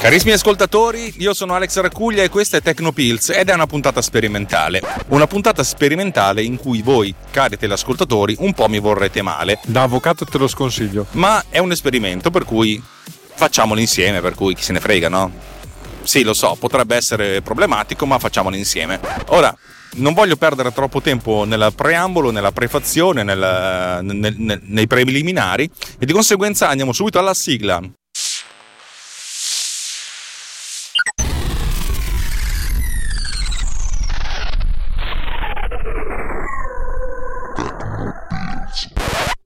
Carissimi ascoltatori, io sono Alex Racuglia e questa è Tecnopills ed è una puntata sperimentale. Una puntata sperimentale in cui voi, cari teleascoltatori, un po' mi vorrete male. Da avvocato te lo sconsiglio. Ma è un esperimento per cui facciamolo insieme, per cui chi se ne frega, no? Sì, lo so, potrebbe essere problematico, ma facciamolo insieme. Ora, non voglio perdere troppo tempo nel preambolo, nella prefazione, nel, nel, nel, nei preliminari e di conseguenza andiamo subito alla sigla.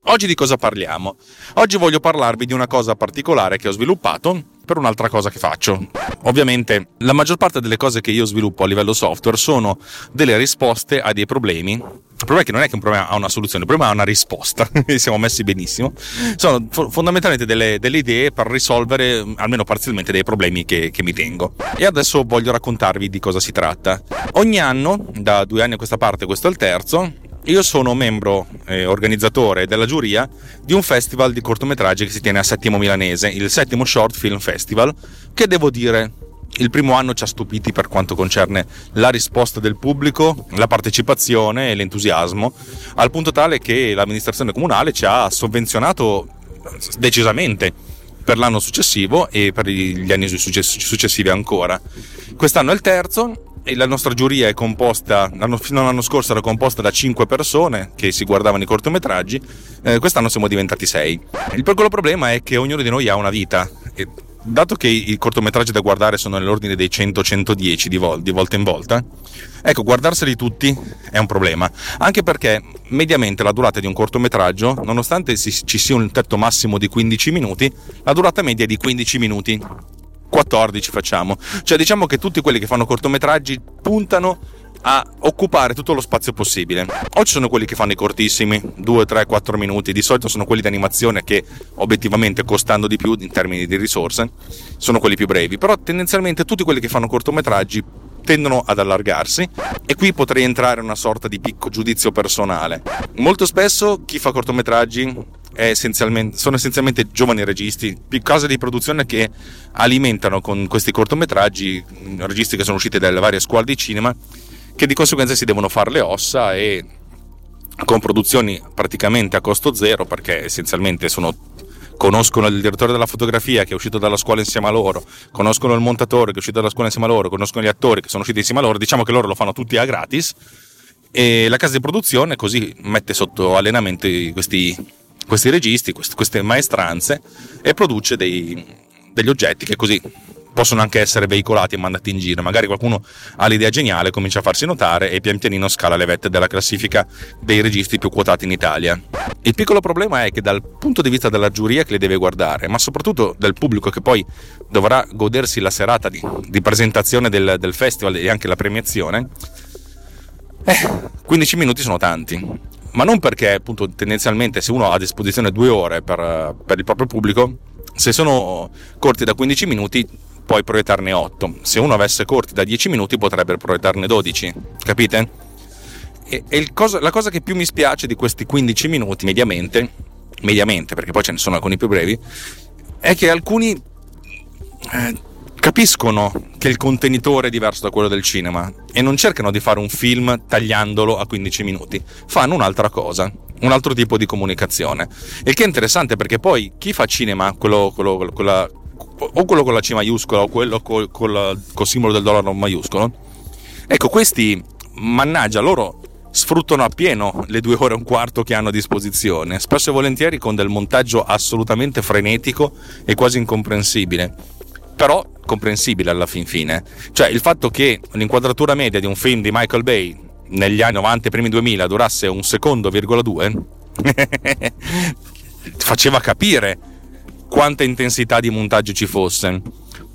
Oggi di cosa parliamo? Oggi voglio parlarvi di una cosa particolare che ho sviluppato per un'altra cosa che faccio. Ovviamente la maggior parte delle cose che io sviluppo a livello software sono delle risposte a dei problemi. Il problema è che non è che un problema ha una soluzione, il problema ha una risposta, siamo messi benissimo. Sono fondamentalmente delle, delle, idee per risolvere almeno parzialmente dei problemi che, che mi tengo. E adesso voglio raccontarvi di cosa si tratta. Ogni anno, da due anni a questa parte, questo è il terzo, io sono membro eh, organizzatore della giuria di un festival di cortometraggi che si tiene a Settimo Milanese, il Settimo Short Film Festival, che devo dire il primo anno ci ha stupiti per quanto concerne la risposta del pubblico, la partecipazione e l'entusiasmo, al punto tale che l'amministrazione comunale ci ha sovvenzionato decisamente per l'anno successivo e per gli anni successivi ancora. Quest'anno è il terzo la nostra giuria è composta, fino all'anno scorso era composta da 5 persone che si guardavano i cortometraggi, eh, quest'anno siamo diventati 6. Il piccolo problema è che ognuno di noi ha una vita. E dato che i cortometraggi da guardare sono nell'ordine dei 100-110 di, vol- di volta in volta, ecco, guardarseli tutti è un problema. Anche perché mediamente la durata di un cortometraggio, nonostante ci sia un tetto massimo di 15 minuti, la durata media è di 15 minuti 14 facciamo. Cioè diciamo che tutti quelli che fanno cortometraggi puntano a occupare tutto lo spazio possibile. O ci sono quelli che fanno i cortissimi, 2, 3, 4 minuti, di solito sono quelli di animazione che obiettivamente costando di più in termini di risorse, sono quelli più brevi, però tendenzialmente tutti quelli che fanno cortometraggi tendono ad allargarsi e qui potrei entrare in una sorta di picco giudizio personale. Molto spesso chi fa cortometraggi essenzialmente, sono essenzialmente giovani registi, case di produzione che alimentano con questi cortometraggi registi che sono usciti dalle varie scuole di cinema che di conseguenza si devono fare le ossa e con produzioni praticamente a costo zero perché essenzialmente sono conoscono il direttore della fotografia che è uscito dalla scuola insieme a loro, conoscono il montatore che è uscito dalla scuola insieme a loro, conoscono gli attori che sono usciti insieme a loro, diciamo che loro lo fanno tutti a gratis e la casa di produzione così mette sotto allenamento questi, questi registi, queste maestranze e produce dei, degli oggetti che così possono anche essere veicolati e mandati in giro. Magari qualcuno ha l'idea geniale, comincia a farsi notare e pian pianino scala le vette della classifica dei registi più quotati in Italia. Il piccolo problema è che dal punto di vista della giuria che li deve guardare, ma soprattutto del pubblico che poi dovrà godersi la serata di, di presentazione del, del, festival e anche la premiazione, eh, 15 minuti sono tanti. Ma non perché appunto tendenzialmente se uno ha a disposizione due ore per, per il proprio pubblico, se sono corti da 15 minuti puoi proiettarne 8. Se uno avesse corti da 10 minuti potrebbe proiettarne 12, capite? E, e cosa, la cosa che più mi spiace di questi 15 minuti, mediamente, mediamente, perché poi ce ne sono alcuni più brevi, è che alcuni eh, capiscono che il contenitore è diverso da quello del cinema e non cercano di fare un film tagliandolo a 15 minuti, fanno un'altra cosa, un altro tipo di comunicazione. Il che è interessante perché poi chi fa cinema, quello, quello, quella, o quello con la C maiuscola o quello col, col, col simbolo del dollaro maiuscolo, ecco, questi, mannaggia, loro sfruttano appieno le due ore e un quarto che hanno a disposizione, spesso e volentieri con del montaggio assolutamente frenetico e quasi incomprensibile. Però comprensibile alla fin fine. Cioè il fatto che l'inquadratura media di un film di Michael Bay negli anni 90 e primi 2000 durasse un secondo, due, faceva capire quanta intensità di montaggio ci fosse.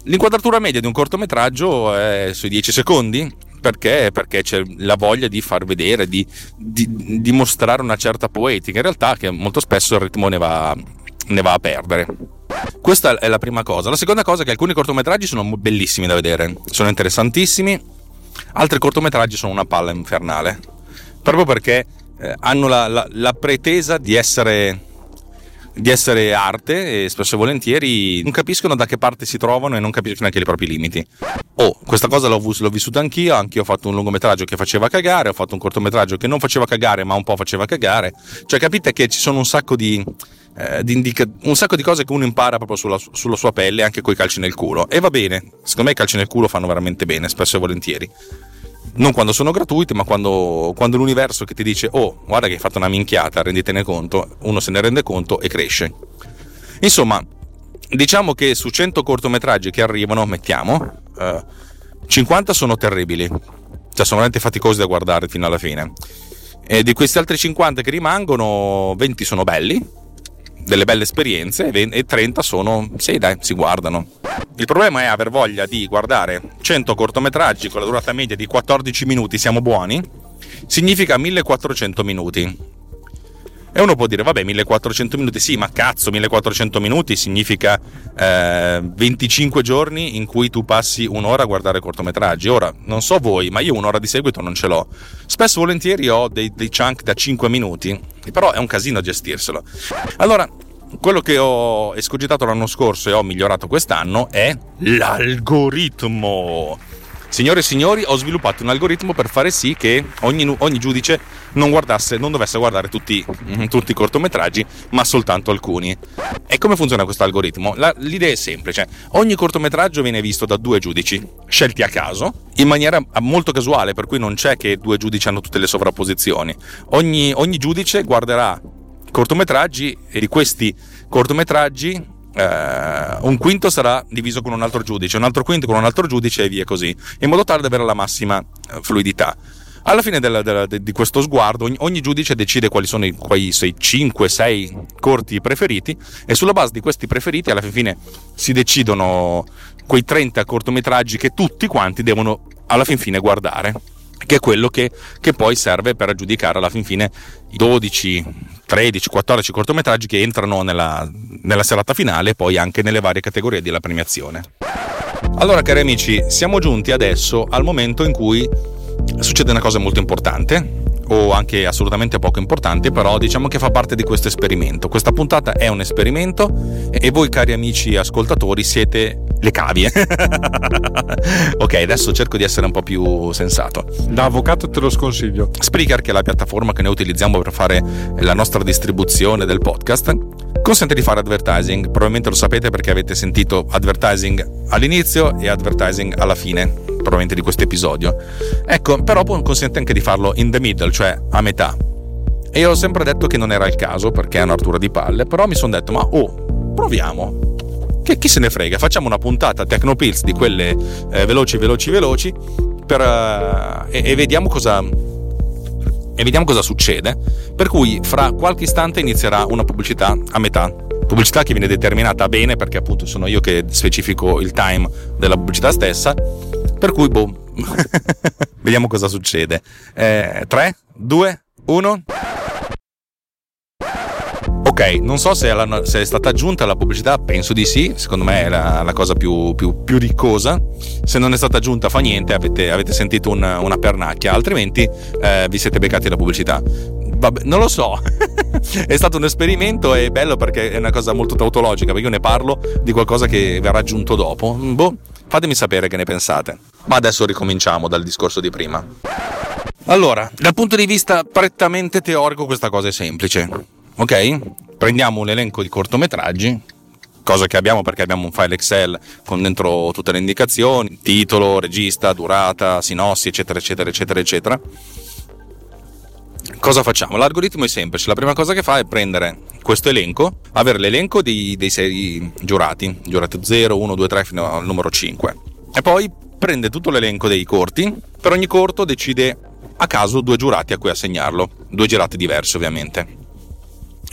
L'inquadratura media di un cortometraggio è sui 10 secondi, perché? Perché c'è la voglia di far vedere, di, di, di, mostrare una certa poetica, in realtà che molto spesso il ritmo ne va, ne va a perdere. Questa è la prima cosa. La seconda cosa è che alcuni cortometraggi sono bellissimi da vedere, sono interessantissimi, altri cortometraggi sono una palla infernale, proprio perché eh, hanno la, la, la pretesa di essere di essere arte e spesso e volentieri non capiscono da che parte si trovano e non capiscono anche i propri limiti. Oh, questa cosa l'ho, l'ho vissuta anch'io, anch'io ho fatto un lungometraggio che faceva cagare, ho fatto un cortometraggio che non faceva cagare ma un po' faceva cagare. Cioè capite che ci sono un sacco di, eh, di indica- un sacco di cose che uno impara proprio sulla, sulla sua pelle anche coi calci nel culo. E va bene, secondo me i calci nel culo fanno veramente bene, spesso e volentieri non quando sono gratuiti, ma quando, quando, l'universo che ti dice oh, guarda che hai fatto una minchiata, renditene conto, uno se ne rende conto e cresce. Insomma, diciamo che su 100 cortometraggi che arrivano, mettiamo, eh, 50 sono terribili, cioè sono veramente faticosi da guardare fino alla fine. E di questi altri 50 che rimangono, 20 sono belli, delle belle esperienze e 30 sono, sì dai, si guardano. Il problema è aver voglia di guardare 100 cortometraggi con la durata media di 14 minuti, siamo buoni, significa 1400 minuti. E uno può dire, vabbè, 1400 minuti, sì, ma cazzo, 1400 minuti significa eh, 25 giorni in cui tu passi un'ora a guardare cortometraggi. Ora, non so voi, ma io un'ora di seguito non ce l'ho. Spesso volentieri ho dei, dei chunk da 5 minuti, però è un casino gestirselo. Allora, quello che ho escogitato l'anno scorso e ho migliorato quest'anno è l'algoritmo. Signore e signori, ho sviluppato un algoritmo per fare sì che ogni, ogni giudice non, non dovesse guardare tutti, mm, tutti, i cortometraggi, ma soltanto alcuni. E come funziona questo algoritmo? La, l'idea è semplice: ogni cortometraggio viene visto da due giudici, scelti a caso, in maniera molto casuale, per cui non c'è che due giudici hanno tutte le sovrapposizioni. Ogni, ogni giudice guarderà cortometraggi e di questi cortometraggi eh, un quinto sarà diviso con un altro giudice, un altro quinto con un altro giudice e via così, in modo tale da avere la massima eh, fluidità. Alla fine della, della, di questo sguardo, ogni, ogni, giudice decide quali sono i, quei 5-6 corti preferiti e sulla base di questi preferiti alla fine si decidono quei 30 cortometraggi che tutti quanti devono alla fin fine guardare che è quello che, che, poi serve per aggiudicare alla fin fine i 12, 13, 14 cortometraggi che entrano nella, nella serata finale e poi anche nelle varie categorie della premiazione. Allora cari amici, siamo giunti adesso al momento in cui succede una cosa molto importante o anche assolutamente poco importante, però diciamo che fa parte di questo esperimento. Questa puntata è un esperimento e voi cari amici ascoltatori siete le cavie. ok, adesso cerco di essere un po' più sensato. Da avvocato te lo sconsiglio. Spreaker, che è la piattaforma che noi utilizziamo per fare la nostra distribuzione del podcast, consente di fare advertising. Probabilmente lo sapete perché avete sentito advertising all'inizio e advertising alla fine probabilmente di questo episodio. Ecco, però consente anche di farlo in the middle, cioè a metà. E io ho sempre detto che non era il caso perché è una rottura di palle, però mi sono detto, ma oh, proviamo. Che chi se ne frega, facciamo una puntata Tecnopills di quelle eh, veloci, veloci, veloci per, uh, e, e vediamo cosa e vediamo cosa succede. Per cui fra qualche istante inizierà una pubblicità a metà. Pubblicità che viene determinata bene perché appunto sono io che specifico il time della pubblicità stessa per cui, boh, vediamo cosa succede. 3, 2, 1. Ok, non so se la, se è, stata aggiunta la pubblicità, penso di sì, secondo me è la, la cosa più, più, più, riccosa. Se non è stata aggiunta fa niente, avete, avete sentito una, una, pernacchia, altrimenti eh, vi siete beccati la pubblicità. Vabbè, non lo so, è stato un esperimento, è bello perché è una cosa molto tautologica, perché io ne parlo di qualcosa che verrà aggiunto dopo. Boh, fatemi sapere che ne pensate. Ma adesso ricominciamo dal discorso di prima. Allora, dal punto di vista prettamente teorico questa cosa è semplice, ok? Prendiamo un elenco di cortometraggi, cosa che abbiamo perché abbiamo un file Excel con dentro tutte le indicazioni, titolo, regista, durata, sinossi, eccetera, eccetera, eccetera, eccetera Cosa facciamo? L'algoritmo è semplice, la prima cosa che fa è prendere questo elenco, avere l'elenco dei, dei sei giurati, giurato 0, 1, 2, 3 fino al numero 5, e poi prende tutto l'elenco dei corti, per ogni corto decide a caso due giurati a cui assegnarlo, due girati diversi ovviamente.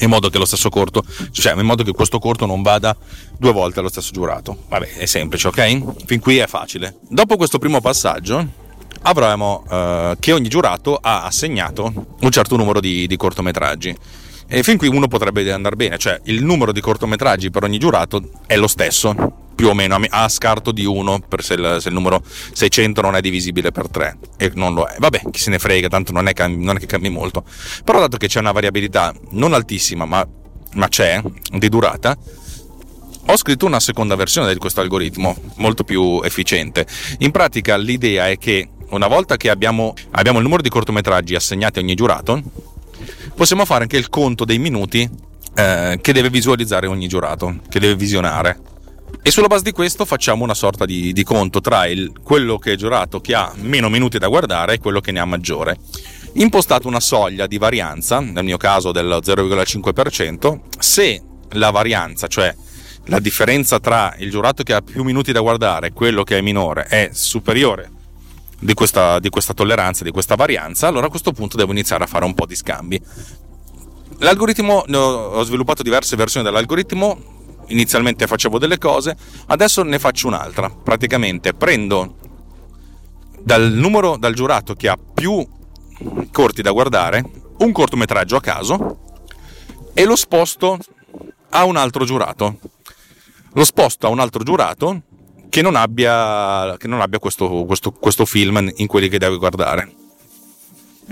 In modo che lo stesso corto, cioè in modo che questo corto non vada due volte allo stesso giurato. Vabbè, è semplice, ok? Fin qui è facile. Dopo questo primo passaggio, avremo eh, che ogni giurato ha assegnato un certo numero di, di cortometraggi. E fin qui uno potrebbe andare bene, cioè il numero di cortometraggi per ogni giurato è lo stesso, più o meno a scarto di uno se il, se il numero 600 non è divisibile per 3 e non lo è. Vabbè, chi se ne frega, tanto non è, non è che cambi molto. Però dato che c'è una variabilità non altissima, ma ma c'è, di durata, ho scritto una seconda versione di questo algoritmo, molto più efficiente. In pratica l'idea è che una volta che abbiamo, abbiamo il numero di cortometraggi assegnati a ogni giurato, possiamo fare anche il conto dei minuti eh, che deve visualizzare ogni giurato, che deve visionare. E sulla base di questo facciamo una sorta di, di conto tra il, quello che è giurato che ha meno minuti da guardare e quello che ne ha maggiore. Impostato una soglia di varianza, nel mio caso del 0,5%, se la varianza, cioè la differenza tra il giurato che ha più minuti da guardare e quello che è minore è superiore di questa, di questa tolleranza, di questa varianza, allora a questo punto devo iniziare a fare un po' di scambi. L'algoritmo, ho sviluppato diverse versioni dell'algoritmo, inizialmente facevo delle cose, adesso ne faccio un'altra. Praticamente prendo dal numero, dal giurato che ha più corti da guardare, un cortometraggio a caso e lo sposto a un altro giurato. Lo sposto a un altro giurato che non abbia, che non abbia questo, questo, questo, film in quelli che deve guardare.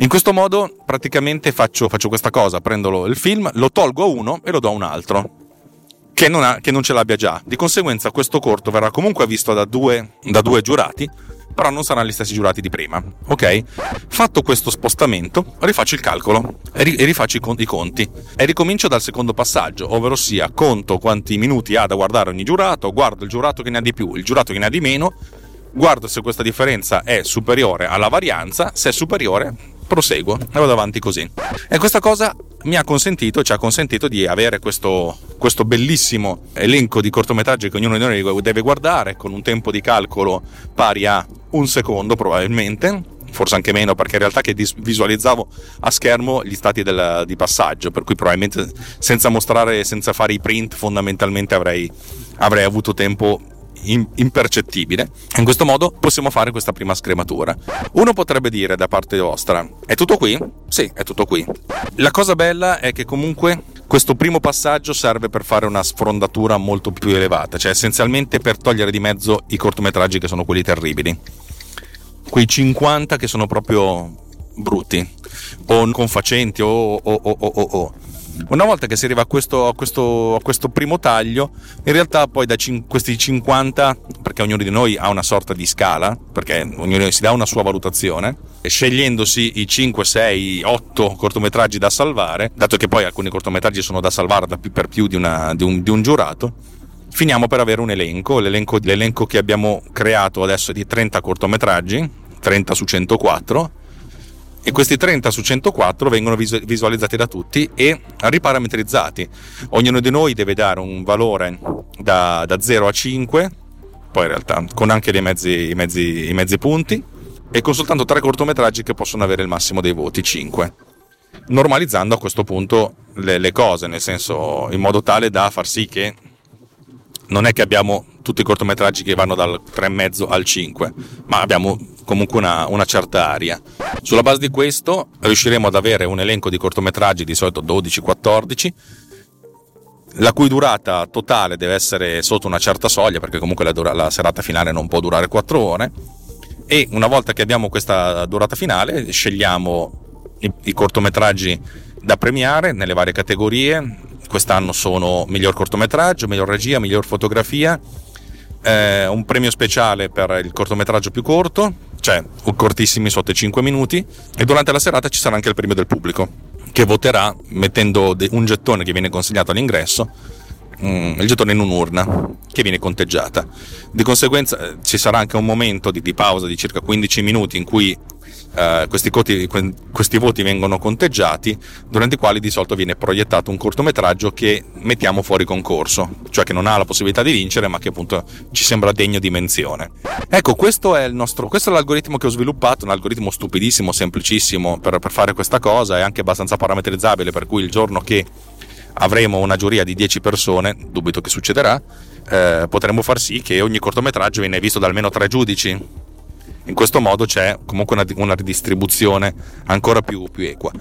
In questo modo praticamente faccio, faccio questa cosa, prendo il film, lo tolgo a uno e lo do a un altro. Che non, ha, che non ce l'abbia già. Di conseguenza questo corto verrà comunque visto da due, da due giurati però non saranno gli stessi giurati di prima. Ok? Fatto questo spostamento, rifaccio il calcolo e rifaccio i conti e ricomincio dal secondo passaggio, ovvero sia conto quanti minuti ha da guardare ogni giurato, guardo il giurato che ne ha di più, il giurato che ne ha di meno, guardo se questa differenza è superiore alla varianza, se è superiore proseguo e vado avanti così. E questa cosa mi ha consentito, ci ha consentito di avere questo, questo bellissimo elenco di cortometraggi che ognuno di noi deve guardare con un tempo di calcolo pari a un secondo probabilmente, forse anche meno perché in realtà che visualizzavo a schermo gli stati del, di passaggio, per cui probabilmente senza mostrare, senza fare i print fondamentalmente avrei, avrei avuto tempo impercettibile. In questo modo possiamo fare questa prima scrematura. Uno potrebbe dire da parte vostra, è tutto qui? Sì, è tutto qui. La cosa bella è che comunque questo primo passaggio serve per fare una sfrondatura molto più elevata, cioè essenzialmente per togliere di mezzo i cortometraggi che sono quelli terribili. Quei 50 che sono proprio brutti, o confacenti, o, o, o, o, o una volta che si arriva a questo, a questo, a questo primo taglio, in realtà poi da cin- questi 50, perché ognuno di noi ha una sorta di scala, perché ognuno di noi si dà una sua valutazione, e scegliendosi i 5, 6, 8 cortometraggi da salvare, dato che poi alcuni cortometraggi sono da salvare da più, per più di, una, di, un, di un giurato, finiamo per avere un elenco. L'elenco, l'elenco che abbiamo creato adesso è di 30 cortometraggi, 30 su 104 e questi 30 su 104 vengono visualizzati da tutti e riparametrizzati. Ognuno di noi deve dare un valore da, da 0 a 5, poi in realtà con anche mezzi, i, mezzi, i mezzi punti, e con soltanto tre cortometraggi che possono avere il massimo dei voti, 5. Normalizzando a questo punto le, le cose, nel senso in modo tale da far sì che non è che abbiamo tutti i cortometraggi che vanno dal 3,5 al 5, ma abbiamo comunque una, una, certa area. Sulla base di questo riusciremo ad avere un elenco di cortometraggi, di solito 12-14, la cui durata totale deve essere sotto una certa soglia, perché comunque la, dura- la serata finale non può durare 4 ore. E una volta che abbiamo questa durata finale, scegliamo i, i cortometraggi da premiare nelle varie categorie. Quest'anno sono miglior cortometraggio, miglior regia, miglior fotografia, eh, un premio speciale per il cortometraggio più corto, cioè cortissimi sotto i 5 minuti, e durante la serata ci sarà anche il premio del pubblico, che voterà mettendo un gettone che viene consegnato all'ingresso, mm, il gettone in un'urna che viene conteggiata. Di conseguenza eh, ci sarà anche un momento di, di pausa di circa 15 minuti in cui eh, questi, coti, questi, voti vengono conteggiati, durante i quali di solito viene proiettato un cortometraggio che mettiamo fuori concorso, cioè che non ha la possibilità di vincere, ma che appunto ci sembra degno di menzione. Ecco, questo è, nostro, questo è l'algoritmo che ho sviluppato, un algoritmo stupidissimo, semplicissimo per, per fare questa cosa, è anche abbastanza parametrizzabile, per cui il giorno che avremo una giuria di 10 persone, dubito che succederà, eh, potremo far sì che ogni cortometraggio viene visto da almeno tre giudici in questo modo c'è comunque una, una ridistribuzione ancora più, più equa.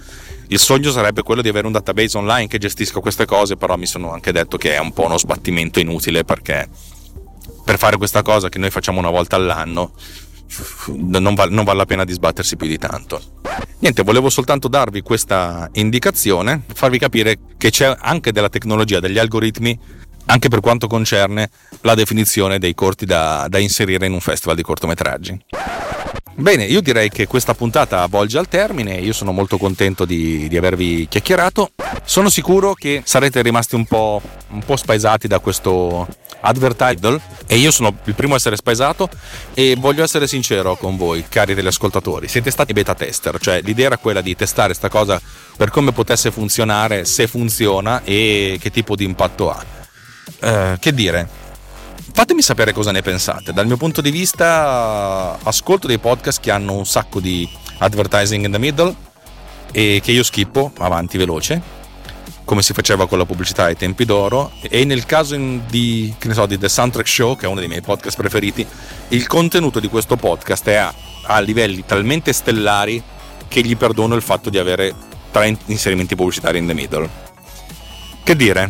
Il sogno sarebbe quello di avere un database online che gestisca queste cose, però mi sono anche detto che è un po' uno sbattimento inutile perché per fare questa cosa che noi facciamo una volta all'anno non, val- non vale la pena di sbattersi più di tanto. Niente, volevo soltanto darvi questa indicazione, farvi capire che c'è anche della tecnologia, degli algoritmi, anche per quanto concerne la definizione dei corti da, da inserire in un festival di cortometraggi. Bene, io direi che questa puntata volge al termine, io sono molto contento di, di avervi chiacchierato, sono sicuro che sarete rimasti un po', un po' spaesati da questo advertisement e io sono il primo a essere spaesato e voglio essere sincero con voi, cari ascoltatori, siete stati beta tester, cioè l'idea era quella di testare questa cosa per come potesse funzionare, se funziona e che tipo di impatto ha. Eh, che dire, Fatemi sapere cosa ne pensate. Dal mio punto di vista, ascolto dei podcast che hanno un sacco di advertising in the middle e che io schippo avanti veloce, come si faceva con la pubblicità ai tempi d'oro. E nel caso di, so, di The Soundtrack Show, che è uno dei miei podcast preferiti, il contenuto di questo podcast è a, a livelli talmente stellari che gli perdono il fatto di avere tre inserimenti pubblicitari in the middle. Che dire?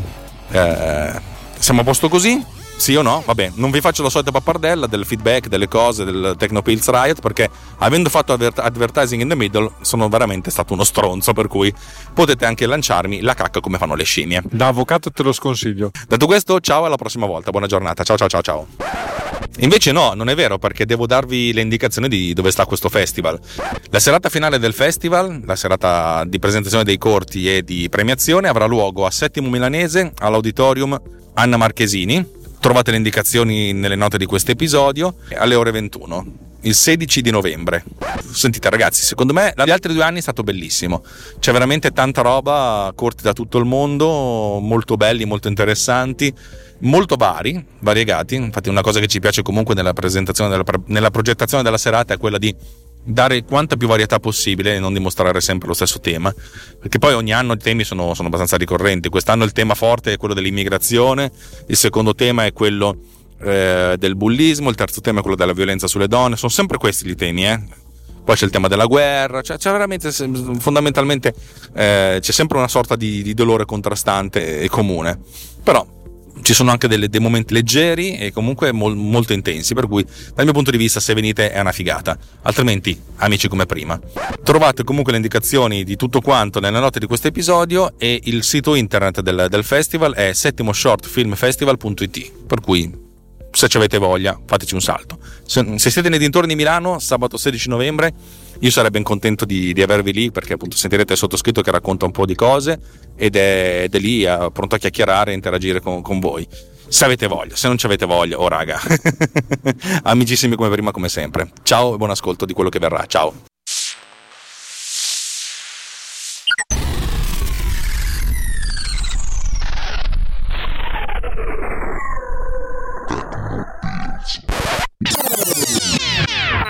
Eh, siamo a posto così? Sì o no? Vabbè, non vi faccio la solita pappardella del feedback, delle cose, del Technopills Riot, perché avendo fatto adver- advertising in the middle sono veramente stato uno stronzo, per cui potete anche lanciarmi la cacca come fanno le scimmie. Da avvocato te lo sconsiglio. Detto questo, ciao alla prossima volta, buona giornata, ciao ciao ciao ciao. Invece no, non è vero perché devo darvi le indicazioni di dove sta questo festival. La serata finale del festival, la serata di presentazione dei corti e di premiazione avrà luogo a Settimo Milanese all'Auditorium Anna Marchesini Trovate le indicazioni nelle note di questo episodio alle ore 21 il 16 di novembre. Sentite ragazzi, secondo me gli altri due anni è stato bellissimo. C'è veramente tanta roba, corti da tutto il mondo, molto belli, molto interessanti, molto vari, variegati. Infatti una cosa che ci piace comunque nella presentazione, nella, nella progettazione della serata è quella di dare quanta più varietà possibile e non dimostrare sempre lo stesso tema, perché poi ogni anno i temi sono, sono abbastanza ricorrenti. Quest'anno il tema forte è quello dell'immigrazione, il secondo tema è quello eh, del bullismo, il terzo tema è quello della violenza sulle donne, sono sempre questi i temi, eh? Poi c'è il tema della guerra, cioè c'è veramente fondamentalmente eh, c'è sempre una sorta di, di dolore contrastante e comune. Però ci sono anche delle, dei momenti leggeri e comunque mol, molto intensi, per cui dal mio punto di vista se venite è una figata, altrimenti amici come prima. Trovate comunque le indicazioni di tutto quanto nelle note di questo episodio e il sito internet del, del festival è settimoshortfilmfestival.it, per cui se ci avete voglia fateci un salto. Se, se siete nei dintorni di Milano, sabato 16 novembre, io sarei ben contento di, di, avervi lì perché appunto sentirete il sottoscritto che racconta un po' di cose ed è, ed è lì a, pronto a chiacchierare e interagire con, con voi. Se avete voglia, se non ci avete voglia, oh raga, amicissimi come prima come sempre. Ciao e buon ascolto di quello che verrà. Ciao.